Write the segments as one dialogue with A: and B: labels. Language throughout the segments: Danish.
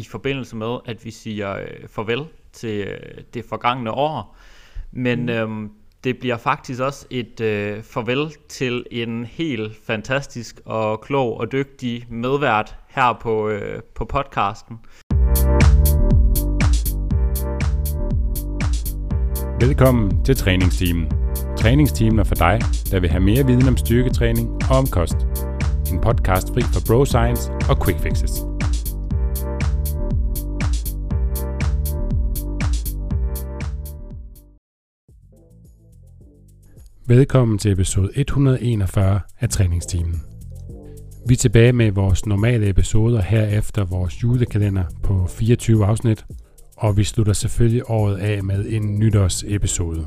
A: i forbindelse med, at vi siger øh, farvel til øh, det forgangne år. Men øhm, det bliver faktisk også et øh, farvel til en helt fantastisk og klog og dygtig medvært her på, øh, på podcasten.
B: Velkommen til træningsteamen. Træningsteamen er for dig, der vil have mere viden om styrketræning og om kost. En podcast fri for bro science og quick fixes. Velkommen til episode 141 af træningsteamen. Vi er tilbage med vores normale episoder her efter vores julekalender på 24 afsnit, og vi slutter selvfølgelig året af med en nytårsepisode.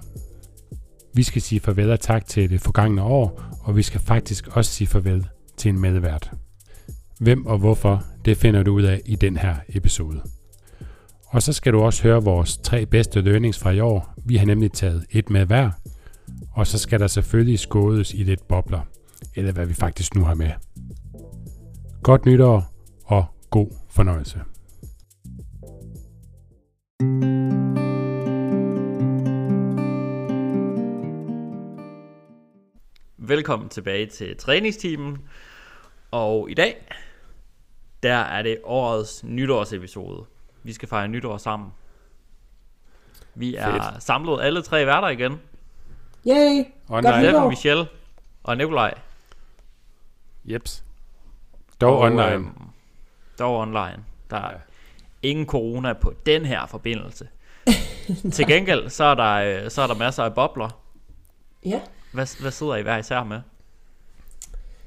B: Vi skal sige farvel og tak til det forgangne år, og vi skal faktisk også sige farvel til en medvært. Hvem og hvorfor, det finder du ud af i den her episode. Og så skal du også høre vores tre bedste learnings fra i år. Vi har nemlig taget et med hver, og så skal der selvfølgelig skådes i lidt bobler, eller hvad vi faktisk nu har med. Godt nytår og god fornøjelse.
A: Velkommen tilbage til træningsteamen. Og i dag, der er det årets nytårsepisode. Vi skal fejre nytår sammen. Vi er
B: Fedt.
A: samlet alle tre værter igen.
C: Yay!
B: Online.
C: Godt
A: Steffen,
C: nytår.
A: Michelle og Nikolaj.
B: Jeps. Dog online.
A: øhm, dog online. Der er
B: Ja.
A: ingen corona på den her forbindelse. Til gengæld, så er, der, øh, så er der masser af bobler.
C: Ja.
A: Hvad, hvad sidder I hver især med?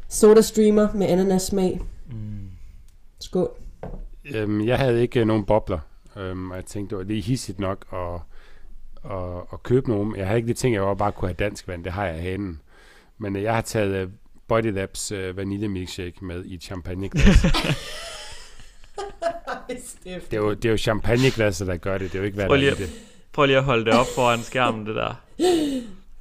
C: Soda streamer med ananas smag. Mm. Skål.
B: Øhm, jeg havde ikke øh, nogen bobler, øhm, og jeg tænkte, det var lige hissigt nok at, at, at købe nogen. Jeg havde ikke lige tænkt, at jeg bare kunne have dansk vand. Det har jeg i hanen. Men øh, jeg har taget øh, Body Labs øh, vanilje milkshake med i et champagneglas. det, er jo, det er jo champagneglasset, der gør det. Det er jo ikke, hvad
A: Prøv
B: der
A: lige,
B: er i
A: at,
B: det.
A: prøv lige at holde det op foran skærmen, det der.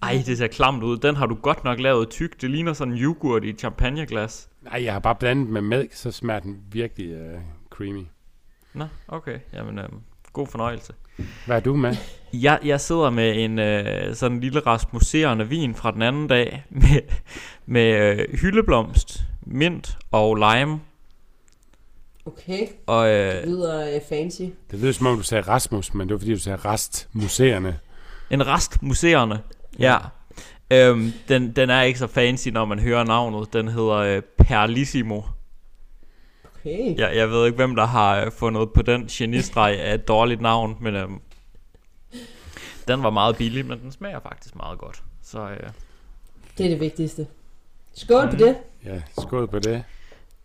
A: Ej, det ser klamt ud. Den har du godt nok lavet tyk. Det ligner sådan en yoghurt i et champagneglas.
B: Nej, jeg har bare blandet med mælk, så smager den virkelig øh, creamy.
A: Nå, okay. Jamen, øhm, god fornøjelse.
B: Hvad er du med?
A: Jeg, jeg sidder med en øh, sådan en lille rasmuserende vin fra den anden dag med, med øh, hyldeblomst, mint og lime.
C: Okay.
A: Og
C: Det
A: øh,
C: lyder øh, fancy.
B: Det lyder som om, du sagde Rasmus, men det var fordi, du sagde Rastmuseerne.
A: en restmuserende. Ja. Øhm, den, den er ikke så fancy, når man hører navnet. Den hedder øh, Perlissimo.
C: Okay.
A: Jeg, jeg ved ikke, hvem der har øh, fundet på den genistreg af et dårligt navn, men øhm, den var meget billig, men den smager faktisk meget godt. Så øh,
C: Det er det vigtigste. Skål på
A: Mhm.
C: det.
B: Ja, skål på det.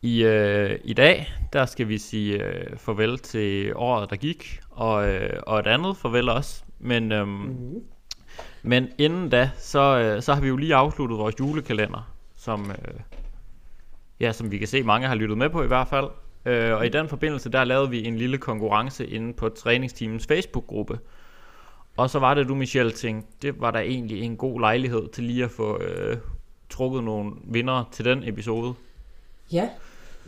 A: i, øh, i dag, der skal vi sige øh, farvel til året, der gik, og, øh, og et andet farvel også. Men, øhm,
C: Mm.
A: men inden da, så, øh, så har vi jo lige afsluttet vores julekalender, som, øh, ja, som vi kan se, mange har lyttet med på i hvert fald. Øh, og i den forbindelse, der lavede vi en lille konkurrence inde på træningsteamens Facebook-gruppe. Og så var det, du Michelle tænkte, det var da egentlig en god lejlighed til lige at få øh, trukket nogle vinder til den episode.
C: Ja.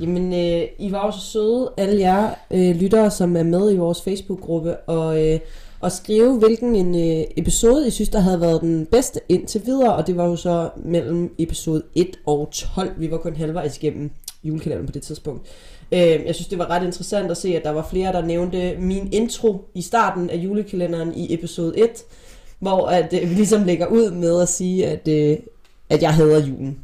C: Jamen, øh, I var også søde, alle jer øh, lyttere, som er med i vores Facebook-gruppe, og, øh, og skrive, hvilken en øh, episode, I synes, der havde været den bedste indtil videre, og det var jo så mellem episode 1 og 12. Vi var kun halvvejs igennem julekalenderen på det tidspunkt. Øh, jeg synes, det var ret interessant at se, at der var flere, der nævnte min intro i starten af julekalenderen i episode 1, hvor at, øh, vi ligesom lægger ud med at sige, at, øh, at jeg hader julen.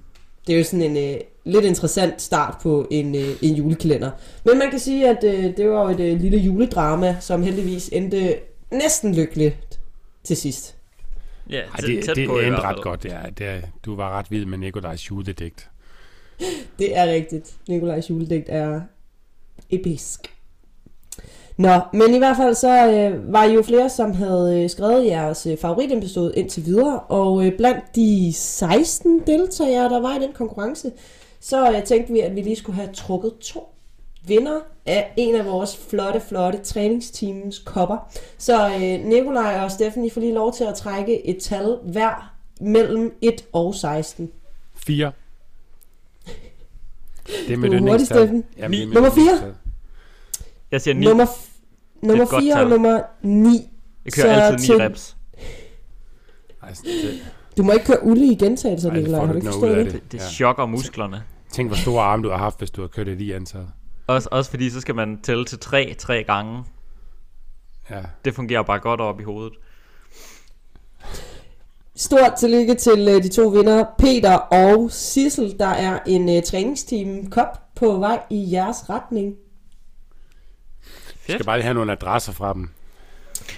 C: Det er jo sådan en øh, lidt interessant start på en, øh, en julekalender. Men man kan sige, at øh, det var jo et øh, lille juledrama, som heldigvis endte næsten lykkeligt til sidst.
A: Ja,
B: Ej, det,
A: tæt
B: det
A: på i
B: endte ret godt, ja. Det, er- du var ret vild med Nikolajs juledigt.
C: Det er rigtigt. Nikolajs juledigt er episk. Nå, men i hvert fald så øh, var I jo flere, som havde øh, skrevet jeres øh, favoritepisode indtil videre, og øh, blandt de 16 deltagere, der var i den konkurrence, så øh, tænkte vi, at vi lige skulle have trukket to vinder af en af vores flotte, flotte træningsteams kopper. Så øh, Nikolaj og Steffen, I får lige lov til at trække et tal hver mellem 1 og 16.
B: 4. Det er
C: Du
B: mit yndlingstal. Det mit
C: Nummer fire?
B: yndlingstal.
A: Jeg siger 9.
C: Nummer, f- nummer
A: godt
C: 4 og nummer 9.
A: Jeg kører
C: så
A: altid 9
C: til-
A: reps.
B: Ej, det,
C: Du må ikke køre ulle i gentagelser,
B: det
C: Nikolaj. Har
B: du ikke
C: forstået det?
B: det.
A: Det
B: Ja.
A: chokker musklerne.
B: Tænk, hvor store arme du har haft, hvis du har kørt et i antaget.
A: Også, også fordi, så skal man tælle til 3 tre gange.
B: Ja.
A: Det fungerer bare godt op i hovedet.
C: Stort tillykke til øh, de to vinder, Peter og Sissel. Der er en uh, træningsteam kop på vej i jeres retning.
B: Jeg skal bare lige have nogle adresser fra dem.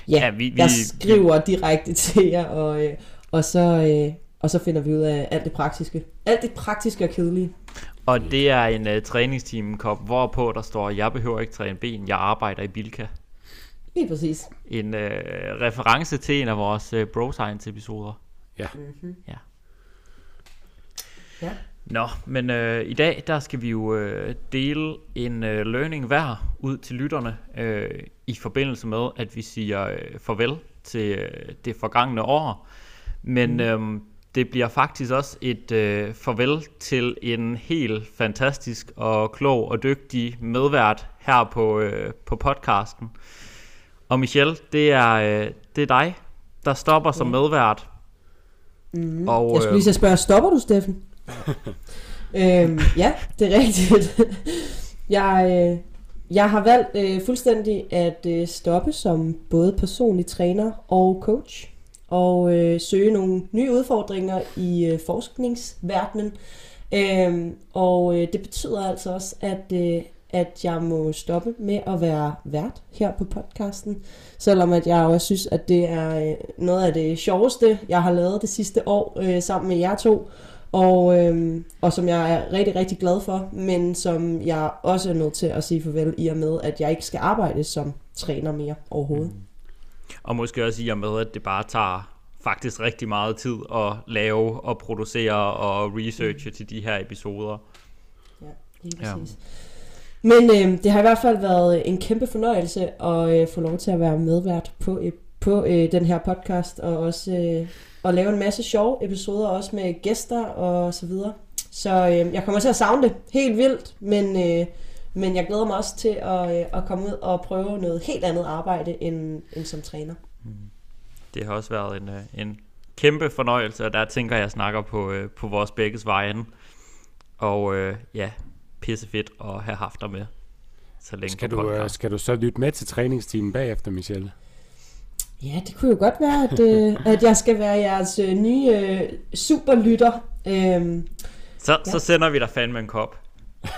C: Ja,
A: Ja, vi- vi-
C: jeg skriver direkte til jer, og, øh, og, så, øh, og så finder vi ud af alt det praktiske. Alt det praktiske og kedelige.
A: Og det er en uh, træningsteam kop, hvorpå der står, jeg behøver ikke træne ben, jeg arbejder i Bilka.
C: Lige præcis.
A: En uh, reference til en af vores uh, Bro Science episoder.
B: Ja.
C: Mm-hmm.
A: Ja.
C: Ja.
A: Nå, men øh, i dag, der skal vi jo øh, dele en øh, learning hver ud til lytterne øh, i forbindelse med, at vi siger øh, farvel til øh, det forgangne år. Men mm. øh, det bliver faktisk også et øh, farvel til en helt fantastisk og klog og dygtig medvært her på, øh, på podcasten. Og Michelle, det er, øh, det er dig, der stopper som
C: Ja.
A: medvært.
C: Mm-hmm.
A: Og,
C: Jeg skulle lige så spørge, stopper du, Steffen? øhm, ja, det er rigtigt. jeg, øh, jeg har valgt øh, fuldstændig at øh, stoppe som både personlig træner og coach. Og øh, søge nogle nye udfordringer i øh, forskningsverdenen. Øhm, og øh, det betyder altså også, at, øh, at jeg må stoppe med at være vært her på podcasten. Selvom at jeg også synes, at det er øh, noget af det sjoveste, jeg har lavet det sidste år øh, sammen med jer to. Og, øh, og som jeg er rigtig, rigtig glad for, men som jeg også er nødt til at sige farvel i og med, at jeg ikke skal arbejde som træner mere overhovedet. Mm.
A: Og måske også i og med, at det bare tager faktisk rigtig meget tid at lave og producere og researche til de her episoder.
C: Ja, lige
A: Ja.
C: præcis. Men øh, det har i hvert fald været en kæmpe fornøjelse at øh, få lov til at være medvært på, øh, på øh, den her podcast, og også øh, at lave en masse sjove episoder, også med gæster og så videre. Så øh, jeg kommer til at savne det helt vildt, men, øh, men jeg glæder mig også til at, øh, at komme ud og prøve noget helt andet arbejde end, end som træner.
A: Det har også været en, øh, en kæmpe fornøjelse, og der tænker jeg snakker på, øh, på vores begges vejen. Og øh, ja, pisse fedt at have haft dig med så længe
B: Skal
A: på
B: du, øh,
A: podcast.
B: skal du så lytte med til træningsteamen bagefter, Michelle?
C: Ja, det kunne jo godt være, at, øh, at jeg skal være jeres øh, nye øh, superlytter. Øhm,
A: Så,
C: ja.
A: så sender vi dig fandme en kop.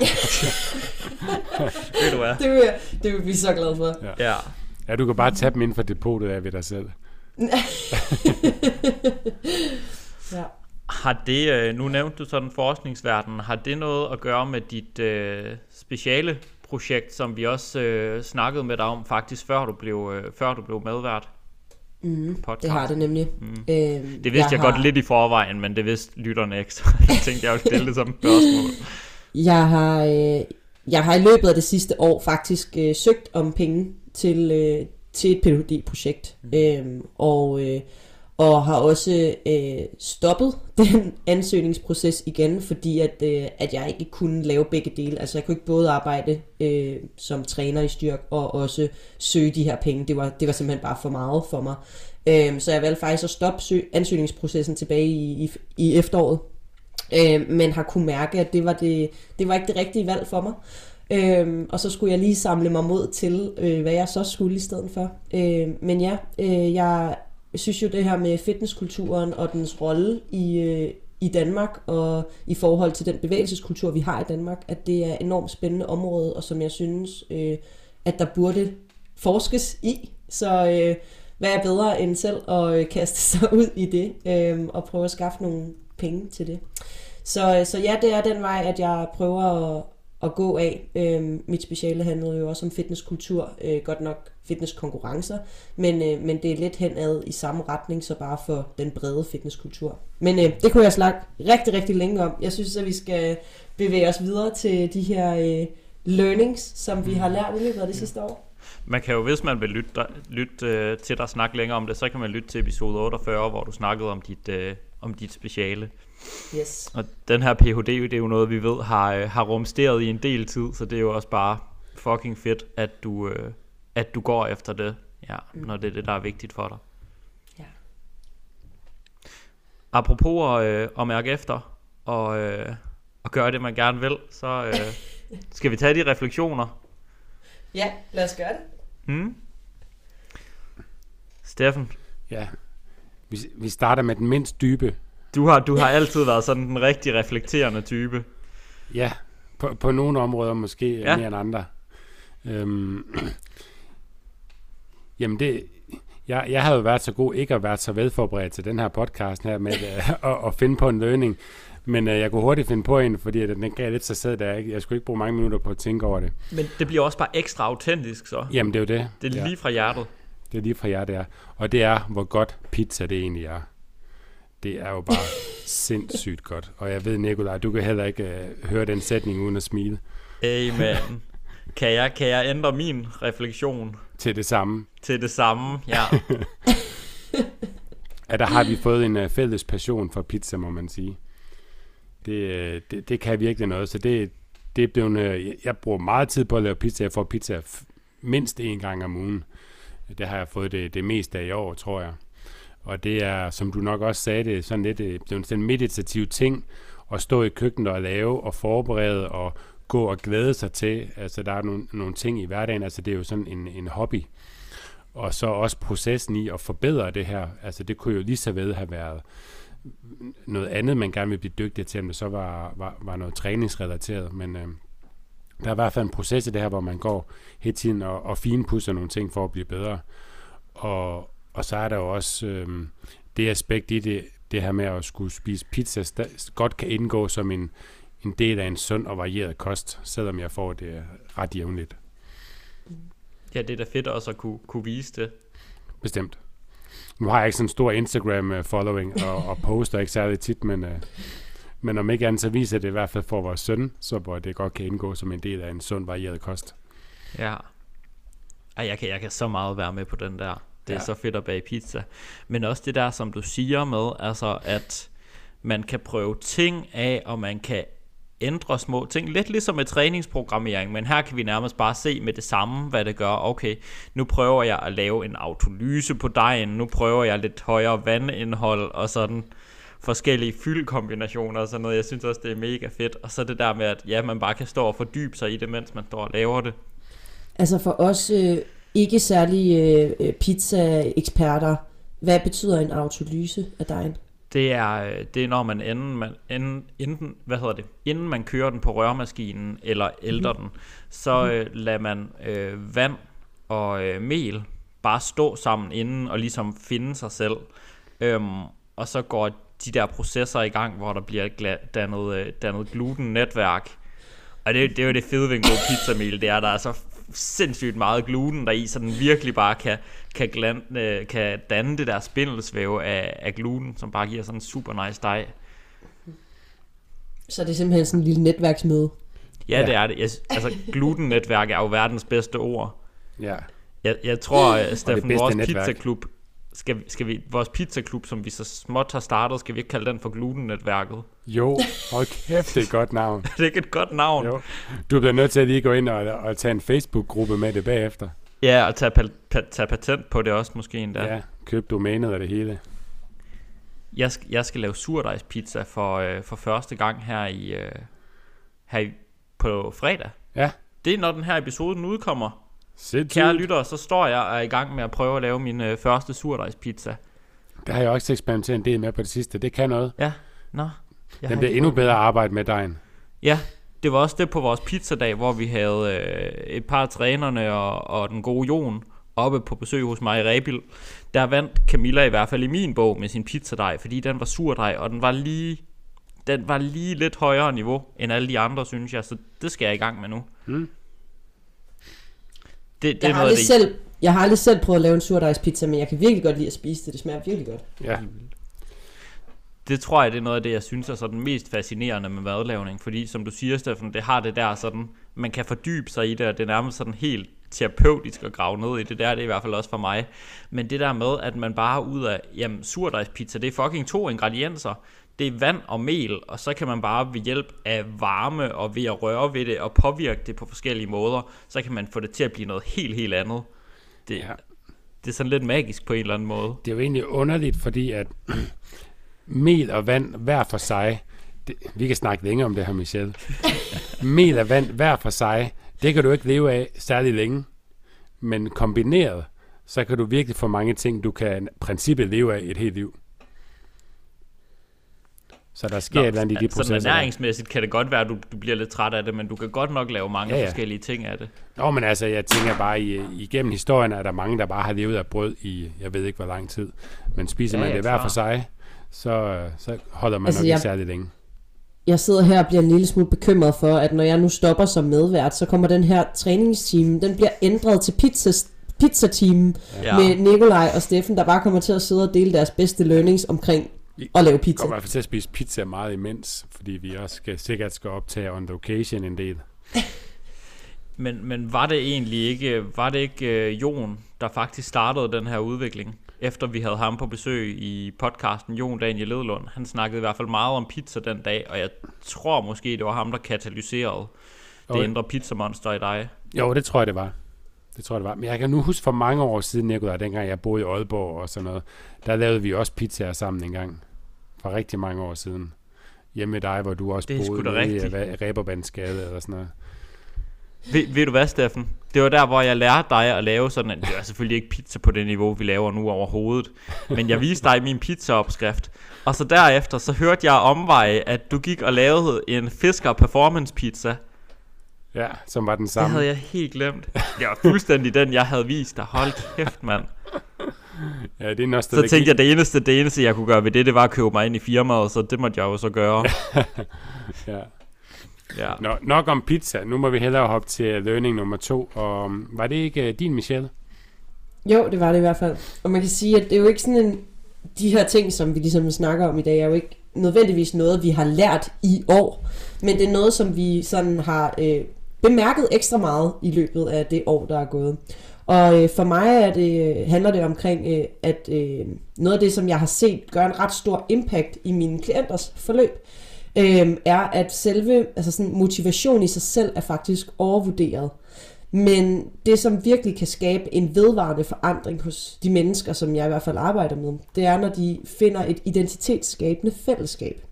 A: Ved du hvad?
C: det, vil, jeg- det vil vi så glade for.
A: Ja.
B: Ja, du kan bare tage dem ind for depotet af ved dig selv.
C: Ja.
A: Har det, øh, nu nævnte du sådan forskningsverden, har det noget at gøre med dit øh, speciale projekt, som vi også øh, snakkede med dig om faktisk, før du blev, øh, før du blev medvært?
C: Mm,
A: Podcast.
C: det har det nemlig.
A: Mm.
C: Øhm,
A: Det vidste jeg, jeg
C: har,
A: godt lidt i forvejen, men det vidste lytterne ikke, så jeg tænkte, jeg ville stille det som et spørgsmål.
C: Jeg har, øh, jeg har i løbet af det sidste år faktisk øh, søgt om penge til, øh, til et PhD-projekt. Mm. Øhm, og, øh, og har også øh, stoppet den ansøgningsproces igen, fordi at, øh, at jeg ikke kunne lave begge dele. Altså jeg kunne ikke både arbejde øh, som træner i styrk og også søge de her penge. Det var, det var simpelthen bare for meget for mig. Øhm, så jeg valgte faktisk at stoppe sø- ansøgningsprocessen tilbage i, i, i efteråret. Øh, men har kunne mærke, at det var, det, det var ikke det rigtige valg for mig. Øh, og så skulle jeg lige samle mig mod til, øh, hvad jeg så skulle i stedet for. Øh, men ja, øh, jeg synes jo det her med fitnesskulturen og dens rolle i, øh, i Danmark og i forhold til den bevægelseskultur, vi har i Danmark, at det er et enormt spændende område, og som jeg synes, øh, at der burde forskes i. Så øh, hvad er bedre end selv at øh, kaste sig ud i det øh, og prøve at skaffe nogle penge til det. Så, så ja, det er den vej, at jeg prøver at, at gå af. Øhm, mit speciale handlede jo også om fitnesskultur, øh, godt nok fitnesskonkurrencer, men, øh, men det er lidt henad i samme retning, så bare for den brede fitnesskultur. Men øh, det kunne jeg snakke rigtig, rigtig længe om. Jeg synes, at vi skal bevæge os videre til de her øh, learnings, som vi har lært i løbet af det sidste år.
A: Man kan jo, hvis man vil lytte, dig- lytte øh, til dig snakke længere om det, så kan man lytte til episode 48, hvor du snakkede om dit, øh, om dit speciale.
C: Yes.
A: Og den her Ph.D. det er jo noget, vi ved har, øh, har rumsteret i en del tid, så det er jo også bare fucking fedt, at du, øh, at du går efter det, ja, mm. når det er det, der er vigtigt for dig.
C: Ja.
A: Apropos at, øh, at mærke efter og, øh, og gøre det, man gerne vil, så øh, skal vi tage de refleksioner.
C: Ja, lad os gøre det.
A: Mm? Steffen,
B: Ja. Vi, vi starter med den mindst dybe.
A: du har, du har altid været sådan den rigtig reflekterende type.
B: Ja, på, på nogle områder måske
A: Ja.
B: mere end andre. Øhm, jamen det, jeg, jeg har jo været så god ikke at være så velforberedt til den her podcast her med øh, at, at finde på en løsning. Men øh, jeg kunne hurtigt finde på en, fordi at den gav lidt sig selv, der jeg skulle ikke bruge mange minutter på at tænke over det.
A: Men det bliver også bare ekstra autentisk så.
B: Jamen det er jo det.
A: Det er
B: ja.
A: lige fra hjertet.
B: Det er lige fra jer, det er. Og det er, hvor godt pizza det egentlig er. Det er jo bare sindssygt godt. Og jeg ved, Nikolaj, du kan heller ikke øh, høre den sætning uden at smile
A: Amen. Kan jeg, kan jeg ændre min refleksion
B: til det samme.
A: til det samme? Ja.
B: Ja, der har vi fået en uh, fælles passion for pizza, må man sige. Det, øh, det, det kan virkelig noget. Så det, det er blevet, øh, jeg- jeg bruger meget tid på at lave pizza. Jeg får pizza mindst en gang om ugen. Det har jeg fået det, det meste af i år, tror jeg. Og det er, som du nok også sagde, det er sådan lidt øh, det er sådan en meditativ ting at stå i køkkenet og lave og forberede og gå og glæde sig til. Altså, der er nogle, nogle ting i hverdagen. Altså, det er jo sådan en, en hobby. Og så også processen i at forbedre det her. Altså, det kunne jo lige så ved have været noget andet, man gerne vil blive dygtig til, om det så var, var, var noget træningsrelateret. Men øh, der er i hvert fald en proces i det her, hvor man går hele tiden og, og finpudser nogle ting for at blive bedre. Og, og så er der jo også øh, det aspekt i det, det her med at skulle spise pizza, sta- godt kan indgå som en, en del af en sund og varieret kost, selvom jeg får det ret jævnligt.
A: ja, det er da fedt også at kunne, kunne vise det.
B: Bestemt. Nu har jeg ikke sådan en stor Instagram-following og, og poster ikke særlig tit, men, øh, men om ikke andet, så viser det i hvert fald for vores søn, så hvor det godt kan indgå som en del af en sund, varieret kost.
A: Ja. Ej, jeg kan, jeg kan så meget være med på den der. Det er
B: Ja.
A: så fedt at bage pizza. Men også det der, som du siger med, altså at man kan prøve ting af, og man kan ændre små ting. Lidt ligesom med træningsprogrammering, men her kan vi nærmest bare se med det samme, hvad det gør. Okay, nu prøver jeg at lave en autolyse på dejen, nu prøver jeg lidt højere vandindhold og sådan forskellige fyldkombinationer og sådan noget. Jeg synes også, det er mega fedt. Og så det der med, at ja, man bare kan stå og fordybe sig i det, mens man står og laver det.
C: Altså for os øh, ikke særlig øh, øh, pizza-eksperter, hvad betyder en autolyse af dejen?
A: Det er, øh, det er når man inden, man inden, inden, hvad hedder det, inden man kører den på rørmaskinen eller ælter den, så øh, lader man øh, vand og øh, mel bare stå sammen inden og ligesom finde sig selv. Øhm, og så går de der processer i gang, hvor der bliver gla- dannet, øh, dannet glutennetværk. Og det, det er jo det fede ved en god pizzamel, det er, der er så sindssygt meget gluten der i, så den virkelig bare kan, kan, glan, øh, kan danne det der spindelsvæve af, af gluten, som bare giver sådan en super nice dej.
C: Så det er simpelthen sådan en lille netværksmøde.
A: Ja,
B: Ja.
A: det er det. Jeg, altså, glutennetværk er jo verdens bedste ord.
B: Ja,
A: Jeg, jeg tror, uh, Steffen,
B: bedste
A: vores
B: netværk.
A: pizzaklub, skal, skal vi, vores pizzaklub, som vi så småt har startet, skal vi ikke kalde den for glutennetværket?
B: jo, hold kæft, det er et godt navn.
A: det er ikke et godt navn.
B: Jo. Du bliver nødt til at lige gå ind og, og tage en Facebook-gruppe med det bagefter.
A: Ja, og tage, pa- pa- tage patent på det også måske endda.
B: Ja, køb domænet og det hele.
A: Jeg, sk- jeg skal lave surdejspizza for, øh, for første gang her i, øh, her i, på fredag.
B: Ja,
A: Det er, når den her episode den udkommer.
B: Sindssygt.
A: Kære lyttere, så står jeg og er i gang med at prøve at lave min øh, første surdejspizza.
B: Det har jeg også eksperimenteret en del med på det sidste. Det kan noget.
A: Ja, nå. Jeg
B: Den bliver endnu bedre at arbejde med dejen.
A: Ja, det var også det på vores pizzadag, hvor vi havde øh, et par af trænerne og, og den gode Jon oppe på besøg hos mig i Rebil. Der vandt Camilla i hvert fald i min bog med sin pizzadej, fordi den var surdej, og den var lige den var lige lidt højere niveau end alle de andre, synes jeg, så det skal jeg i gang med nu.
B: Mm.
A: Det, det
C: Jeg
A: er
C: har,
A: noget
C: aldrig
A: det,
C: selv, jeg har aldrig selv prøvet at lave en surdejspizza, men jeg kan virkelig godt lide at spise det. Det smager virkelig godt.
B: Ja,
A: det tror jeg, det er noget af det, jeg synes er sådan mest fascinerende med madlavning, fordi som du siger, Steffen, det har det der sådan, man kan fordybe sig i det, og det er nærmest sådan helt terapeutisk at grave ned i det der, det er i hvert fald også for mig. Men det der med, at man bare ud af, jamen surdejspizza, det er fucking to ingredienser. Det er vand og mel, og så kan man bare ved hjælp af varme og ved at røre ved det og påvirke det på forskellige måder, så kan man få det til at blive noget helt, helt andet. Det, ja. det er sådan lidt magisk på en eller anden måde.
B: Det er jo egentlig underligt, fordi at mel og vand hver for sig, det, vi kan snakke længere om det her, Michel. mel og vand hver for sig, det kan du ikke leve af særlig længe. Men kombineret, så kan du virkelig få mange ting, du kan princippet leve af et helt liv. Så der sker Nå, et eller andet i de processer.
A: Så næringsmæssigt kan det godt være, at du, du bliver lidt træt af det, men du kan godt nok lave mange ja, ja. forskellige ting af det.
B: Nå, men altså, jeg tænker bare, i, igennem historien er der mange, der bare har levet af brød i, jeg ved ikke hvor lang tid. Men spiser ja, man det hver for sig, så, så holder man altså, nok ikke jeg, særlig længe.
C: Jeg sidder her og bliver en lille smule bekymret for, at når jeg nu stopper som medvært, så kommer den her træningsteam, den bliver ændret til pizzas pizza-team ja. med Nikolaj og Steffen, der bare kommer til at sidde og dele deres bedste learnings omkring at lave pizza.
B: Vi kommer i hvert fald til at spise pizza meget imens, fordi vi også skal, sikkert skal optage on location en del.
A: men, men var det egentlig ikke, var det ikke uh, Jon, der faktisk startede den her udvikling? Efter vi havde ham på besøg i podcasten, Jon Daniel Ledlund. Han snakkede i hvert fald meget om pizza den dag, og jeg tror måske, det var ham, der katalyserede det okay. indre pizzamonster i dig.
B: Jo, det tror jeg, det var. Det tror jeg, det var. Men jeg kan nu huske for mange år siden, Nicolaj, dengang jeg boede i Aalborg og sådan noget, der lavede vi også pizzaer sammen en gang. For rigtig mange år siden. Hjemme med dig, hvor du også det boede i Ræberbandsgade eller sådan noget.
A: Ved, ved du hvad, Steffen? Det var der, hvor jeg lærte dig at lave sådan en... Det er selvfølgelig ikke pizza på det niveau, vi laver nu overhovedet. Men jeg viste dig min pizzaopskrift. Og så derefter, så hørte jeg omveje, at du gik og lavede en Fisker Performance Pizza.
B: Ja, som var den samme.
A: Det havde jeg helt glemt. Det var fuldstændig den, jeg havde vist dig. Hold kæft, mand.
B: Ja, det er nok
A: Så tænkte jeg, det eneste, det eneste, jeg kunne gøre ved det, det var at købe mig ind i firmaet, så det måtte jeg jo så gøre.
B: ja. ja. Nå, nok om pizza. Nu må vi hellere hoppe til learning nummer to. Og um, var det ikke uh, din, Michelle?
C: Jo, det var det i hvert fald. Og man kan sige, at det er jo ikke sådan en... De her ting, som vi ligesom snakker om i dag, er jo ikke nødvendigvis noget, vi har lært i år. Men det er noget, som vi sådan har øh, bemærket ekstra meget i løbet af det år, der er gået. Og øh, for mig er det, øh, handler det omkring, øh, at øh, noget af det, som jeg har set gør en ret stor impact i mine klienters forløb, øh, er, at selve altså sådan, motivation i sig selv er faktisk overvurderet. Men det, som virkelig kan skabe en vedvarende forandring hos de mennesker, som jeg i hvert fald arbejder med, det er, når de finder et identitetsskabende fællesskab.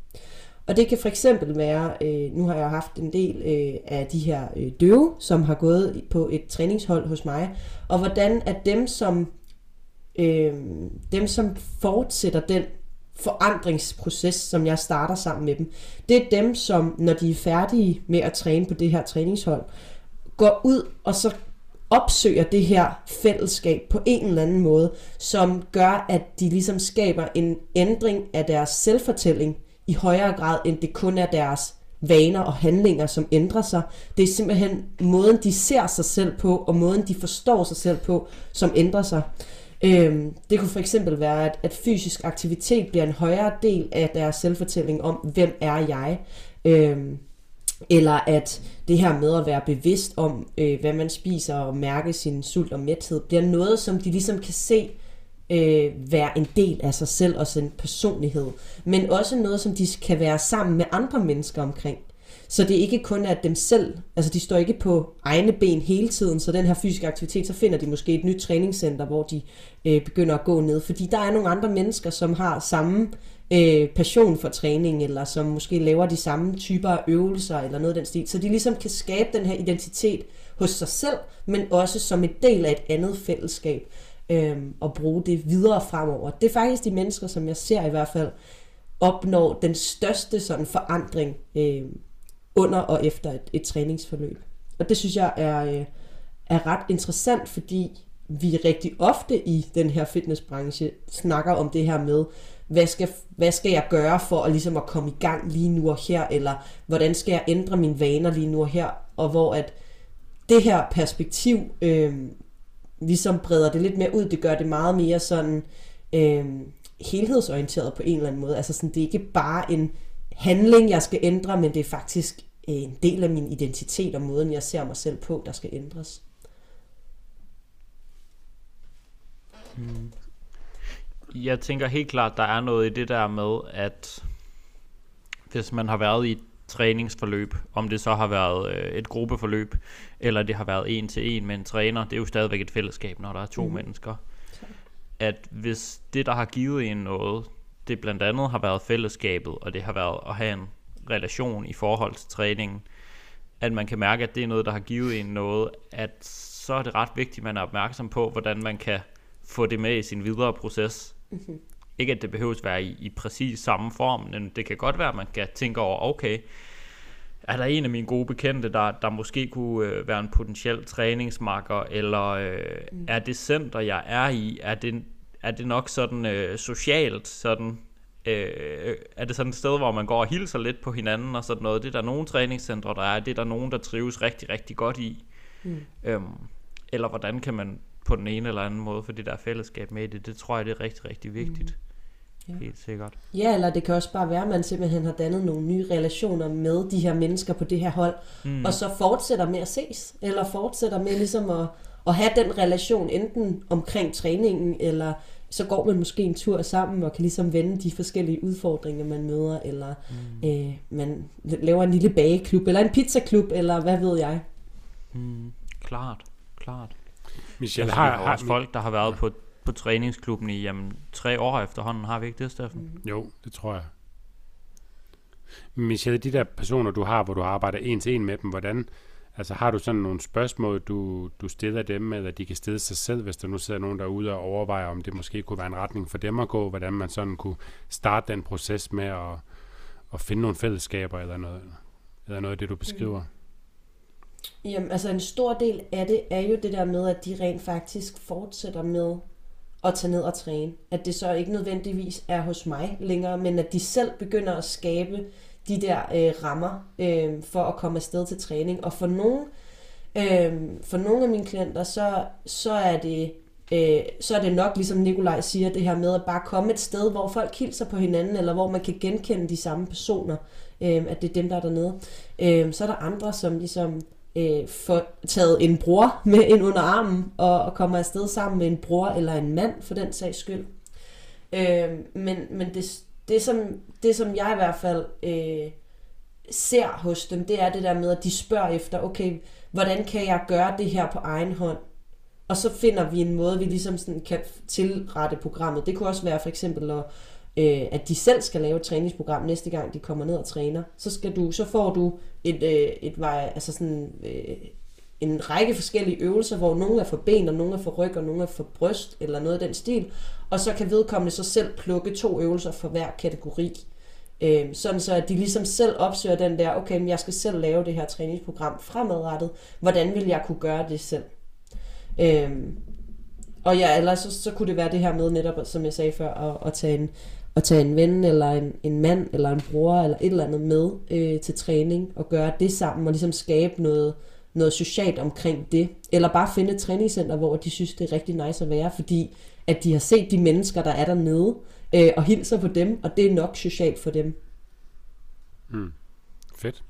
C: Og det kan for eksempel være, øh, nu har jeg haft en del øh, af de her øh, døve, som har gået på et træningshold hos mig, og hvordan at dem, som, øh, dem, som fortsætter den forandringsproces, som jeg starter sammen med dem, det er dem, som når de er færdige med at træne på det her træningshold, går ud og så opsøger det her fællesskab på en eller anden måde, som gør, at de ligesom skaber en ændring af deres selvfortælling, i højere grad, end det kun er deres vaner og handlinger, som ændrer sig. Det er simpelthen måden, de ser sig selv på, og måden, de forstår sig selv på, som ændrer sig. Øhm, det kunne for eksempel være, at, at fysisk aktivitet bliver en højere del af deres selvfortælling om, hvem er jeg. Øhm, eller at det her med at være bevidst om, øh, hvad man spiser og mærke sin sult og mæthed, bliver noget, som de ligesom kan se øh, være en del af sig selv og sin personlighed, men også noget, som de kan være sammen med andre mennesker omkring. Så det er ikke kun at dem selv, altså de står ikke på egne ben hele tiden, så den her fysiske aktivitet, så finder de måske et nyt træningscenter, hvor de øh, begynder at gå ned, fordi der er nogle andre mennesker, som har samme øh, passion for træning, eller som måske laver de samme typer af øvelser, eller noget af den stil, så de ligesom kan skabe den her identitet hos sig selv, men også som en del af et andet fællesskab øh, og bruge det videre fremover. Det er faktisk de mennesker, som jeg ser i hvert fald, opnår den største sådan forandring øh, under og efter et, et træningsforløb. Og det synes jeg er, øh, er ret interessant, fordi vi rigtig ofte i den her fitnessbranche snakker om det her med, hvad skal, hvad skal jeg gøre for at, ligesom at komme i gang lige nu og her, eller hvordan skal jeg ændre mine vaner lige nu og her, og hvor at det her perspektiv øh, ligesom breder det lidt mere ud. Det gør det meget mere sådan øh, helhedsorienteret på en eller anden måde. Altså sådan, det er ikke bare en handling, jeg skal ændre, men det er faktisk øh, en del af min identitet og måden, jeg ser mig selv på, der skal ændres.
A: Jeg tænker helt klart, der er noget i det der med, at hvis man har været i et træningsforløb, om det så har været øh, et gruppeforløb, eller det har været en til en med en træner, det er jo stadigvæk et fællesskab, når der er to mm. mennesker. At hvis det, der har givet en noget, det blandt andet har været fællesskabet, og det har været at have en relation i forhold til træningen, at man kan mærke, at det er noget, der har givet en noget, at så er det ret vigtigt, at man er opmærksom på, hvordan man kan få det med i sin videre proces. Mm-hmm. Ikke at det behøves være i, i præcis samme form, men det kan godt være, at man kan tænke over, okay, er der en af mine gode bekendte, der, der måske kunne øh, være en potentiel træningsmarker, eller øh, mm. er det center, jeg er i, er det, er det nok sådan øh, socialt, sådan, øh, er det sådan et sted, hvor man går og hilser lidt på hinanden og sådan noget. Det er der nogle træningscentre, der er, det er der nogen, der trives rigtig, rigtig godt i. Mm. Øhm, eller hvordan kan man på den ene eller anden måde få det der fællesskab med i det, det tror jeg, det er rigtig, rigtig vigtigt. Mm. Ja. Helt sikkert.
C: Ja, eller det kan også bare være, at man simpelthen har dannet nogle nye relationer med de her mennesker på det her hold, mm. og så fortsætter med at ses, eller fortsætter med ligesom at, at have den relation enten omkring træningen, eller så går man måske en tur sammen og kan ligesom vende de forskellige udfordringer, man møder, eller mm. øh, man laver en lille bageklub, eller en pizzaklub, eller hvad ved jeg.
A: Mm. Klart, klart. Michelle, altså, har, har også folk, der har været på på træningsklubben i jamen, tre år efterhånden. Har vi ikke det, Steffen?
B: Mm. Jo, det tror jeg. Michelle, de der personer, du har, hvor du arbejder en til en med dem, hvordan, altså har du sådan nogle spørgsmål, du, du stiller dem, eller de kan stille sig selv, hvis der nu sidder nogen derude og overvejer, om det måske kunne være en retning for dem at gå, hvordan man sådan kunne starte den proces med at, at finde nogle fællesskaber, eller noget, eller noget af det, du beskriver? Mm.
C: Jamen, altså en stor del af det er jo det der med, at de rent faktisk fortsætter med at tage ned og træne. At det så ikke nødvendigvis er hos mig længere, men at de selv begynder at skabe de der øh, rammer øh, for at komme afsted til træning. Og for nogle, øh, for nogle af mine klienter, så, så er det øh, så er det nok, ligesom Nikolaj siger, det her med at bare komme et sted, hvor folk hilser på hinanden, eller hvor man kan genkende de samme personer, øh, at det er dem, der er dernede. Øh, så er der andre, som ligesom øh, få taget en bror med ind under armen og, og kommer afsted sammen med en bror eller en mand for den sags skyld. Øh, men men det, det, som, det, som jeg i hvert fald øh, ser hos dem, det er det der med, at de spørger efter, okay, hvordan kan jeg gøre det her på egen hånd? Og så finder vi en måde, vi ligesom sådan kan tilrette programmet. Det kunne også være for eksempel at øh, at de selv skal lave et træningsprogram næste gang, de kommer ned og træner. Så, skal du, så får du et, øh, et, altså sådan, øh, en række forskellige øvelser, hvor nogle er for ben, og nogle er for ryg, og nogle er for bryst, eller noget af den stil. Og så kan vedkommende så selv plukke to øvelser for hver kategori. Øh, sådan så, at de ligesom selv opsøger den der, okay, men jeg skal selv lave det her træningsprogram fremadrettet. Hvordan vil jeg kunne gøre det selv? Øh, og ja, ellers så, så kunne det være det her med netop, som jeg sagde før, at, at tage en, at tage en ven eller en, en mand eller en bror eller et eller andet med øh, til træning og gøre det sammen og ligesom skabe noget, noget socialt omkring det. Eller bare finde et træningscenter, hvor de synes, det er rigtig nice at være, fordi at de har set de mennesker, der er dernede, øh, og hilser på dem, og det er nok socialt for dem.
B: Mm. Fedt.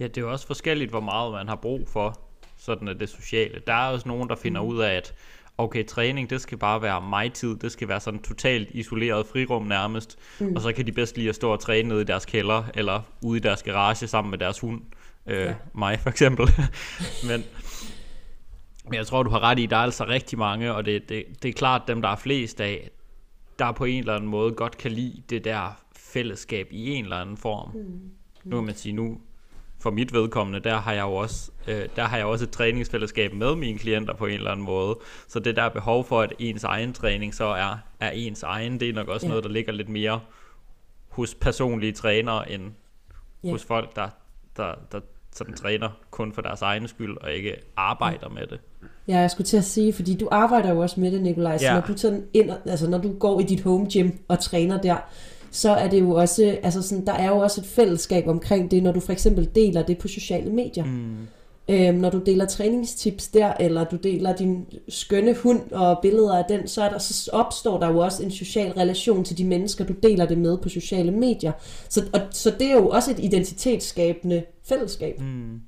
A: Ja, det er jo også forskelligt, hvor meget man har brug for sådan er det sociale. Der er også nogen, der finder mm. ud af, at okay, træning, det skal bare være mig-tid, det skal være sådan totalt isoleret frirum nærmest, mm. og så kan de bedst lige at stå og træne nede i deres kælder, eller ude i deres garage sammen med deres hund, øh, ja. mig for eksempel. men, men jeg tror, du har ret i, der er altså rigtig mange, og det, det, det er klart dem, der er flest af, der på en eller anden måde godt kan lide det der fællesskab i en eller anden form. Mm. Nu kan man sige, nu for mit vedkommende, der har jeg jo også, øh, der har jeg også et træningsfællesskab med mine klienter på en eller anden måde. Så det der er behov for, at ens egen træning så er, er ens egen, det er nok også ja. noget, der ligger lidt mere hos personlige trænere, end ja. hos folk, der, der, der sådan træner kun for deres egen skyld, og ikke arbejder ja. med det.
C: Ja, jeg skulle til at sige, fordi du arbejder jo også med det, Nikolaj, så ja. når du sådan ind, altså når du går i dit home gym og træner der, så er det jo også, altså sådan, der er jo også et fællesskab omkring det, når du for eksempel deler det på sociale medier. Mm. Øhm, når du deler træningstips der, eller du deler din skønne hund og billeder af den, så, er der, så opstår der jo også en social relation til de mennesker, du deler det med på sociale medier. Så, og, så det er jo også et identitetsskabende fællesskab. Mm.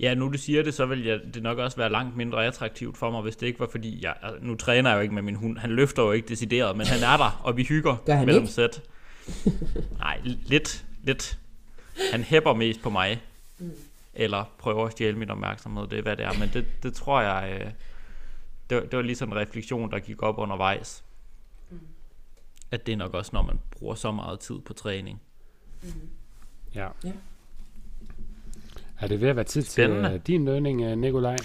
A: Ja, nu du siger det, så vil jeg, det nok også være langt mindre attraktivt for mig, hvis det ikke var fordi, jeg, altså, nu træner jeg jo ikke med min hund, han løfter jo ikke decideret, men han er der, og vi hygger
C: Gør han
A: mellem
C: ikke?
A: sæt. Nej, lidt, lidt. Han hæpper mest på mig. Mm. Eller prøver at stjæle min opmærksomhed, det er hvad det er. Men det, det tror jeg, øh, det, var, det var lige sådan en refleksion, der gik op undervejs. Mm. At det er nok også, når man bruger så meget tid på træning.
B: Mm. Ja. ja. Er det ved at være tid Spændende. til uh, din lønning, uh, Nikolaj?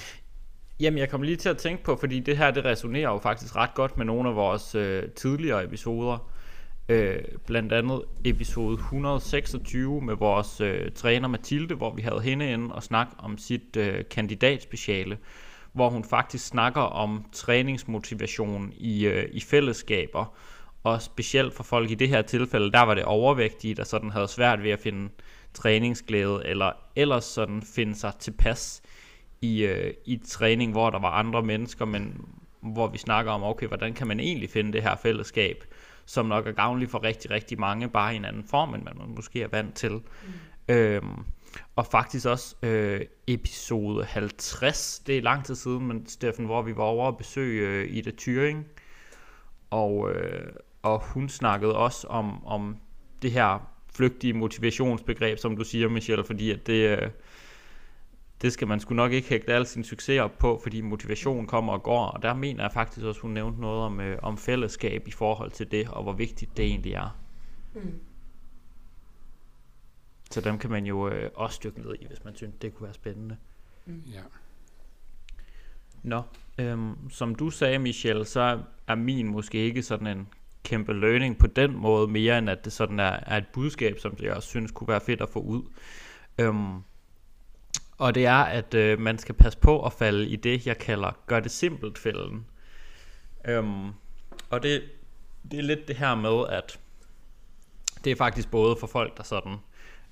A: Jamen, jeg kom lige til at tænke på, fordi det her, det resonerer jo faktisk ret godt med nogle af vores øh, tidligere episoder. Øh, blandt andet episode 126 med vores øh, træner Mathilde, hvor vi havde hende inde og snakke om sit øh, kandidatspeciale, hvor hun faktisk snakker om træningsmotivation i, øh, i fællesskaber, og specielt for folk i det her tilfælde, der var det overvægtige, der sådan havde svært ved at finde træningsglæde, eller ellers sådan finde sig tilpas i, øh, i træning, hvor der var andre mennesker, men hvor vi snakker om, okay, hvordan kan man egentlig finde det her fællesskab, som nok er gavnligt for rigtig, rigtig mange, bare i en anden form, end man måske er vant til. Mm. Øhm, og faktisk også øh, episode 50, det er lang tid siden, men Steffen, hvor vi var over og besøge øh, Ida Thyring, og, øh, og hun snakkede også om, om det her flygtige motivationsbegreb, som du siger, Michelle, fordi at det, øh, det skal man sgu nok ikke hægte al sin succes op på, fordi motivation kommer og går, og der mener jeg faktisk også, hun nævnte noget om, øh, om fællesskab i forhold til det, og hvor vigtigt det egentlig er. Mm. Så dem kan man jo øh, også stykke ned i, hvis man synes, det kunne være spændende. Mm. Ja. Nå, øhm, som du sagde, Michelle, så er min måske ikke sådan en kæmpe learning på den måde, mere end at det sådan er, er et budskab, som jeg også synes kunne være fedt at få ud. Øhm, og det er, at øh, man skal passe på at falde i det, jeg kalder gør det simpelt fælden. Øhm, og det, det er lidt det her med, at det er faktisk både for folk, der sådan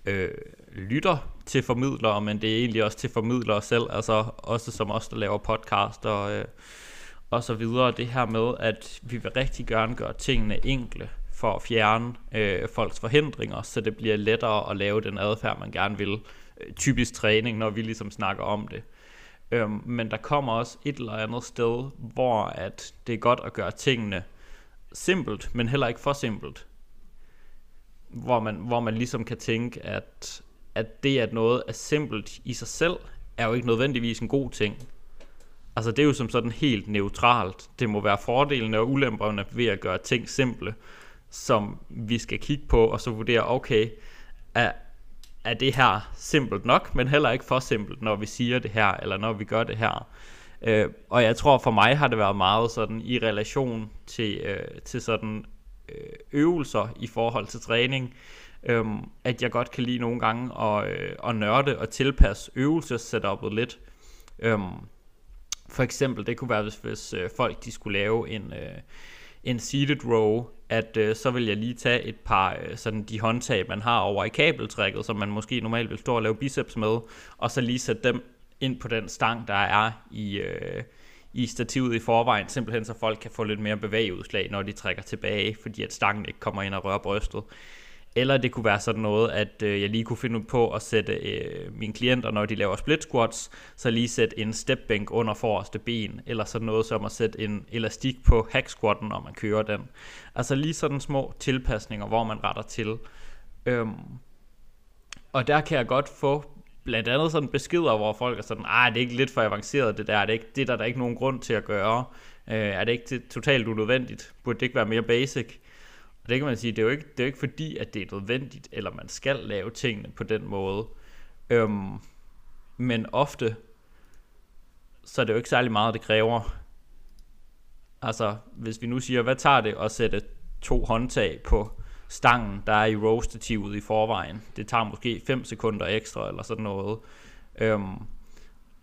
A: øh, lytter til formidlere, men det er egentlig også til formidlere selv, altså også som os, der laver podcast og, øh, og så videre. Det her med, at vi vil rigtig gerne gøre tingene enkle for at fjerne øh, folks forhindringer, så det bliver lettere at lave den adfærd, man gerne vil øh, typisk træning, når vi ligesom snakker om det. Øhm, men der kommer også et eller andet sted, hvor at det er godt at gøre tingene simpelt, men heller ikke for simpelt. Hvor man, hvor man ligesom kan tænke, at, at det, at noget er simpelt i sig selv, er jo ikke nødvendigvis en god ting. Altså det er jo som sådan helt neutralt. Det må være fordelene og ulemperne ved at gøre ting simple, som vi skal kigge på og så vurdere, okay, er, er det her simpelt nok, men heller ikke for simpelt, når vi siger det her, eller når vi gør det her. Øh, og jeg tror for mig har det været meget sådan i relation til, øh, til sådan øh, øvelser i forhold til træning, øh, at jeg godt kan lide nogle gange at, øh, at nørde og tilpasse øvelsessetupet lidt. Øh, for eksempel, det kunne være, hvis, hvis øh, folk de skulle lave en, øh, en seated row, at øh, så vil jeg lige tage et par øh, sådan de håndtag, man har over i kabeltrækket, som man måske normalt vil stå og lave biceps med, og så lige sætte dem ind på den stang, der er i, øh, i stativet i forvejen, simpelthen så folk kan få lidt mere bevægeudslag, når de trækker tilbage, fordi at stangen ikke kommer ind og rører brystet. Eller det kunne være sådan noget, at øh, jeg lige kunne finde på at sætte øh, mine klienter, når de laver split squats, så lige sætte en stepbænk under forreste ben, eller sådan noget som at sætte en elastik på hack squatten, når man kører den. Altså lige sådan små tilpasninger, hvor man retter til. Øhm, og der kan jeg godt få blandt andet sådan beskeder, hvor folk er sådan, ah, det er ikke lidt for avanceret det der, er det, ikke, det er der, der er ikke nogen grund til at gøre, øh, er det ikke det, totalt unødvendigt, burde det ikke være mere basic? Og det kan man sige, det er jo ikke, det er jo ikke fordi, at det er nødvendigt, eller man skal lave tingene på den måde. Øhm, men ofte, så er det jo ikke særlig meget, det kræver. Altså, hvis vi nu siger, hvad tager det at sætte to håndtag på stangen, der er i roastativet i forvejen. Det tager måske 5 sekunder ekstra, eller sådan noget. Øhm,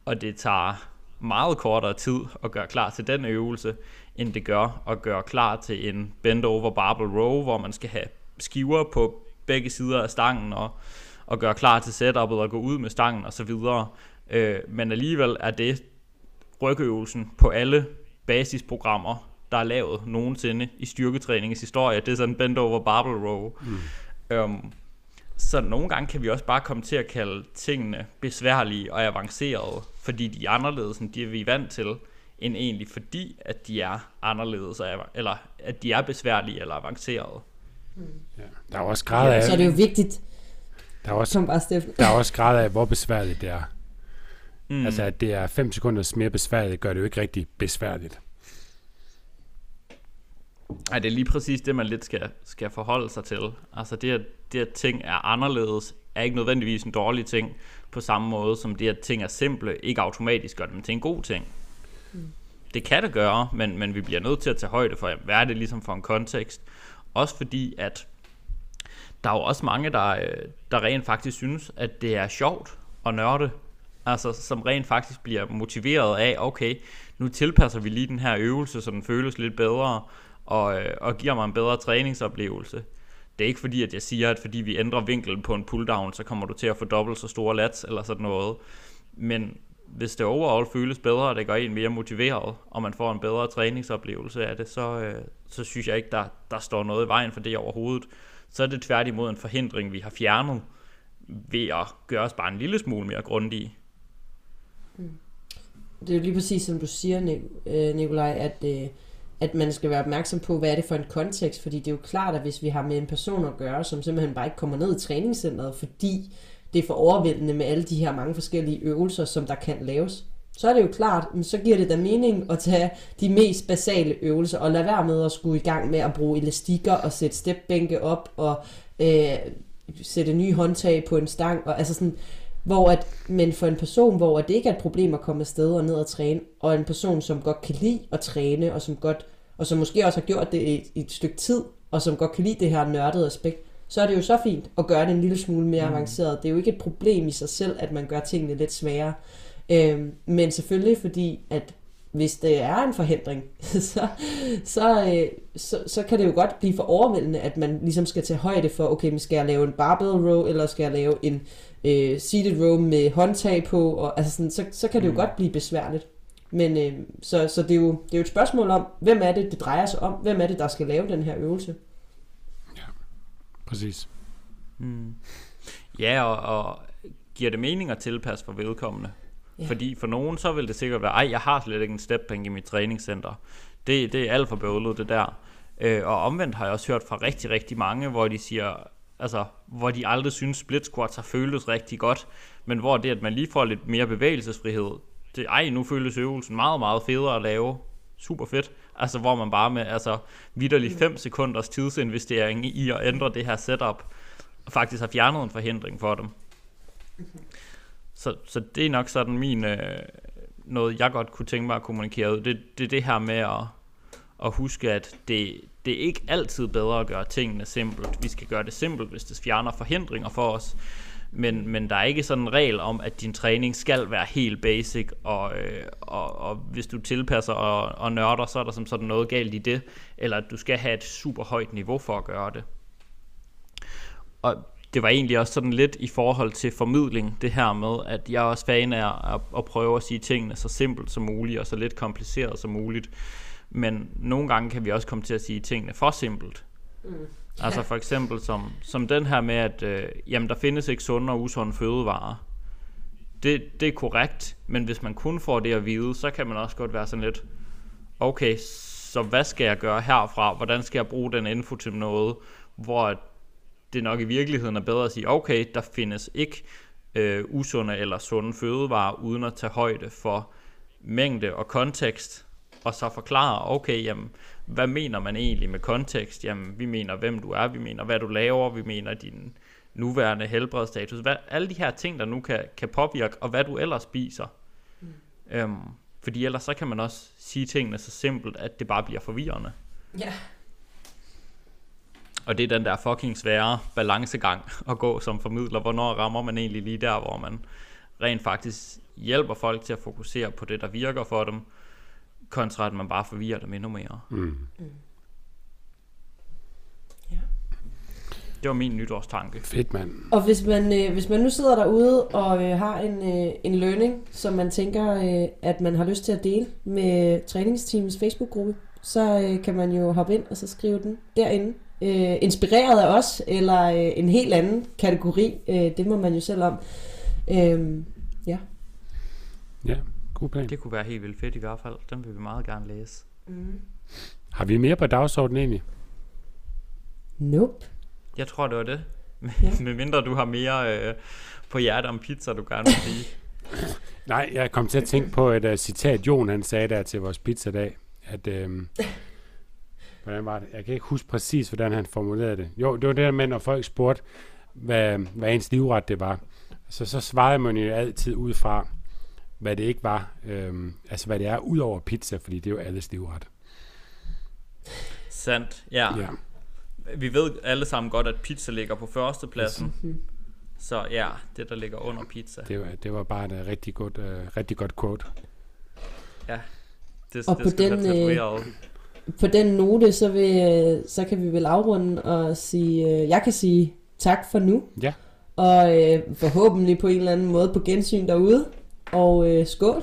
A: og det tager meget kortere tid at gøre klar til den øvelse, end det gør at gøre klar til en bend over barbell row, hvor man skal have skiver på begge sider af stangen og, og gøre klar til setupet og gå ud med stangen og så videre. Øh, men alligevel er det rygøvelsen på alle basisprogrammer, der er lavet nogensinde i styrketræningens historie. Det er sådan bend over barbell row. Mm. Øhm, så nogle gange kan vi også bare komme til at kalde tingene besværlige og avancerede, fordi de er anderledes end de vi er vant til end egentlig fordi, at de er anderledes, eller at de er besværlige eller avancerede.
B: Ja. Der er også grad af,
C: Så er det jo vigtigt,
B: der er også,
C: som bare Steffen.
B: der er også grad af, hvor besværligt det er.
A: Mm.
B: Mm. Altså, at det er 5 sekunders mere besværligt, gør det jo ikke rigtig besværligt.
A: Ej, det er lige præcis det, man lidt skal, skal forholde sig til. Altså det, at, det, at ting er anderledes, er ikke nødvendigvis en dårlig ting, på samme måde som det, at ting er simple, ikke automatisk gør dem til en god ting. Mm. Det kan det gøre, men, men vi bliver nødt til at tage højde for, hvad er det ligesom for en kontekst. Også fordi, at der er jo også mange, der, øh, der rent faktisk synes, at det er sjovt at nørde. Altså, som rent faktisk bliver motiveret af, okay, nu tilpasser vi lige den her øvelse, så den føles lidt bedre, og, øh, og giver mig en bedre træningsoplevelse. Det er ikke fordi, at jeg siger, at fordi vi ændrer vinkelen på en pulldown, så kommer du til at få dobbelt så store lats eller sådan noget. Men hvis det overall føles bedre, og det gør en mere motiveret, og man får en bedre træningsoplevelse af det, så, øh, så synes jeg ikke, der, der står noget i vejen for det overhovedet. Så er det tværtimod en forhindring, vi har fjernet ved at gøre os bare en lille smule mere grundige. Mm.
C: Det er jo lige præcis som du siger, øh, Nikolaj, at, øh, at man skal være opmærksom på, hvad er det for en kontekst, fordi det er jo klart, at hvis vi har med en person at gøre, som simpelthen bare ikke kommer ned i træningscenteret, fordi det er for overvældende med alle de her mange forskellige øvelser, som der kan laves, så er det jo klart, men så giver det da mening at tage de mest basale øvelser, og lade være med at skulle i gang med at bruge elastikker og sætte stepbænke op, og øh, sætte nye håndtag på en stang, og altså sådan, hvor at, men for en person, hvor det ikke er et problem at komme afsted og ned og træne, og en person, som godt kan lide at træne, og som godt, og som måske også har gjort det i, i et stykke tid, og som godt kan lide det her nørdede aspekt, så er det jo så fint at gøre det en lille smule mere mm. avanceret. Det er jo ikke et problem i sig selv, at man gør tingene lidt sværere. Øhm, men selvfølgelig fordi, at hvis det er en forhindring, så, så, øh, så, så kan det jo godt blive for overvældende, at man ligesom skal tage højde for, okay, men skal jeg lave en barbell row, eller skal jeg lave en øh, seated row med håndtag på, og altså sådan, så, så kan det jo
A: Mm.
C: godt blive besværligt. Men øh, så, så det, er jo, det er jo et spørgsmål om, hvem er det, det drejer sig om? Hvem er det, der skal lave den her øvelse?
B: Præcis.
A: Mm. Ja, og, og giver det mening at tilpasse for vedkommende?
C: Ja.
A: Fordi for nogen, så vil det sikkert være, ej, jeg har slet ikke en stepbænk i mit træningscenter. Det, det er alt for bøvlet, det der. Øh, og omvendt har jeg også hørt fra rigtig, rigtig mange, hvor de siger, altså, hvor de aldrig synes, split squats har føltes rigtig godt, men hvor det, at man lige får lidt mere bevægelsesfrihed, det, ej, nu føles øvelsen meget, meget federe at lave. Super fedt. Altså, hvor man bare med, altså, vidderligt 5 sekunders tidsinvestering i at ændre det her setup, faktisk har fjernet en forhindring for dem. Så, så det er nok sådan min, øh, noget jeg godt kunne tænke mig at kommunikere ud. Det, det er det her med at, at huske, at det, det er ikke altid bedre at gøre tingene simpelt. Vi skal gøre det simpelt, hvis det fjerner forhindringer for os. Men, men der er ikke sådan en regel om, at din træning skal være helt basic, og, øh, og, og hvis du tilpasser og, og nørder, så er der som sådan noget galt i det, eller at du skal have et super højt niveau for at gøre det. Og det var egentlig også sådan lidt i forhold til formidling, det her med, at jeg er også fan af at, at prøve at sige tingene så simpelt som muligt, og så lidt kompliceret som muligt. Men nogle gange kan vi også komme til at sige tingene for simpelt.
C: Mm.
A: Altså for eksempel som, som den her med, at øh, jamen, der findes ikke sunde og usunde fødevarer. Det, det er korrekt, men hvis man kun får det at vide, så kan man også godt være sådan lidt, okay, så hvad skal jeg gøre herfra? Hvordan skal jeg bruge den info til noget? Hvor det nok i virkeligheden er bedre at sige, okay, der findes ikke øh, usunde eller sunde fødevarer, uden at tage højde for mængde og kontekst, og så forklare, okay, jamen, hvad mener man egentlig med kontekst? Jamen, vi mener, hvem du er, vi mener, hvad du laver, vi mener din nuværende helbredsstatus, hvad, alle de her ting, der nu kan, kan påvirke, og hvad du ellers spiser. Mm. Øhm, fordi ellers så kan man også sige tingene så simpelt, at det bare bliver forvirrende.
C: Ja.
A: Og det er den der fucking svære balancegang at gå som formidler. Hvornår rammer man egentlig lige der, hvor man rent faktisk hjælper folk til at fokusere på det, der virker for dem, kontra at man bare forvirrer dem endnu mere.
B: Mm.
C: Ja.
A: Det var min nytårstanke.
B: Fedt, mand.
C: Og hvis man, øh, hvis man nu sidder derude og øh, har en, øh, en learning, som man tænker, øh, at man har lyst til at dele med træningsteamets Facebook-gruppe, så øh, kan man jo hoppe ind og så skrive den derinde. Øh, inspireret af os, eller øh, en helt anden kategori, øh, det må man jo selv om. Øh, ja.
B: Ja, god plan.
A: Det kunne være helt vildt fedt i hvert fald. Den vil vi meget gerne læse.
C: Mm.
B: Har vi mere på dagsordenen egentlig?
C: Nope.
A: Jeg tror, det var det.
C: Ja.
A: Med mindre du har mere øh, på hjerte om pizza, du gerne vil sige.
B: Nej, jeg kom til at tænke på et uh, citat, Jon han sagde der til vores pizzadag, at, øhm, hvordan var det? Jeg kan ikke huske præcis, hvordan han formulerede det. Jo, det var det der med, når folk spurgte, hvad, hvad ens livret det var. Så, så svarede man jo altid ud fra, hvad det ikke var. Øhm, altså, hvad det er ud over pizza, fordi det er jo alles livret.
A: Sandt, ja.
B: Ja.
A: Vi ved alle sammen godt, at pizza ligger på førstepladsen. Så ja, det der ligger under pizza.
B: Det var, det var bare et øh, rigtig godt, uh, rigtig godt quote.
A: Det,
C: Og
A: det
C: på
A: skal
C: den, øh. På den note, så, vil, øh, så kan vi vel afrunde og sige, øh, jeg kan sige tak for nu.
B: Ja.
C: Og øh, forhåbentlig på en eller anden måde på gensyn derude. Og øh, skål.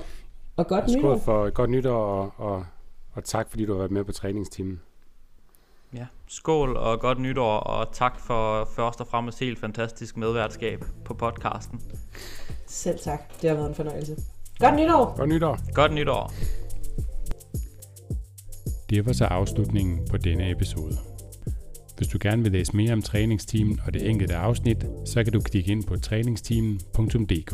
C: Og godt
B: Skål
C: nytår.
B: for et godt nytår, og, og, og tak fordi du har været med på træningsteamen.
A: Ja. Skål og godt nytår, og tak for først og fremmest helt fantastisk medværtskab på podcasten.
C: Selv tak. Det har været en fornøjelse. Godt nytår.
B: Godt nytår!
A: Godt nytår.
B: Det var så afslutningen på denne episode. Hvis du gerne vil læse mere om træningsteamen og det enkelte afsnit, så kan du klikke ind på træningsteamen.dk.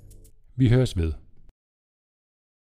B: Vi høres ved.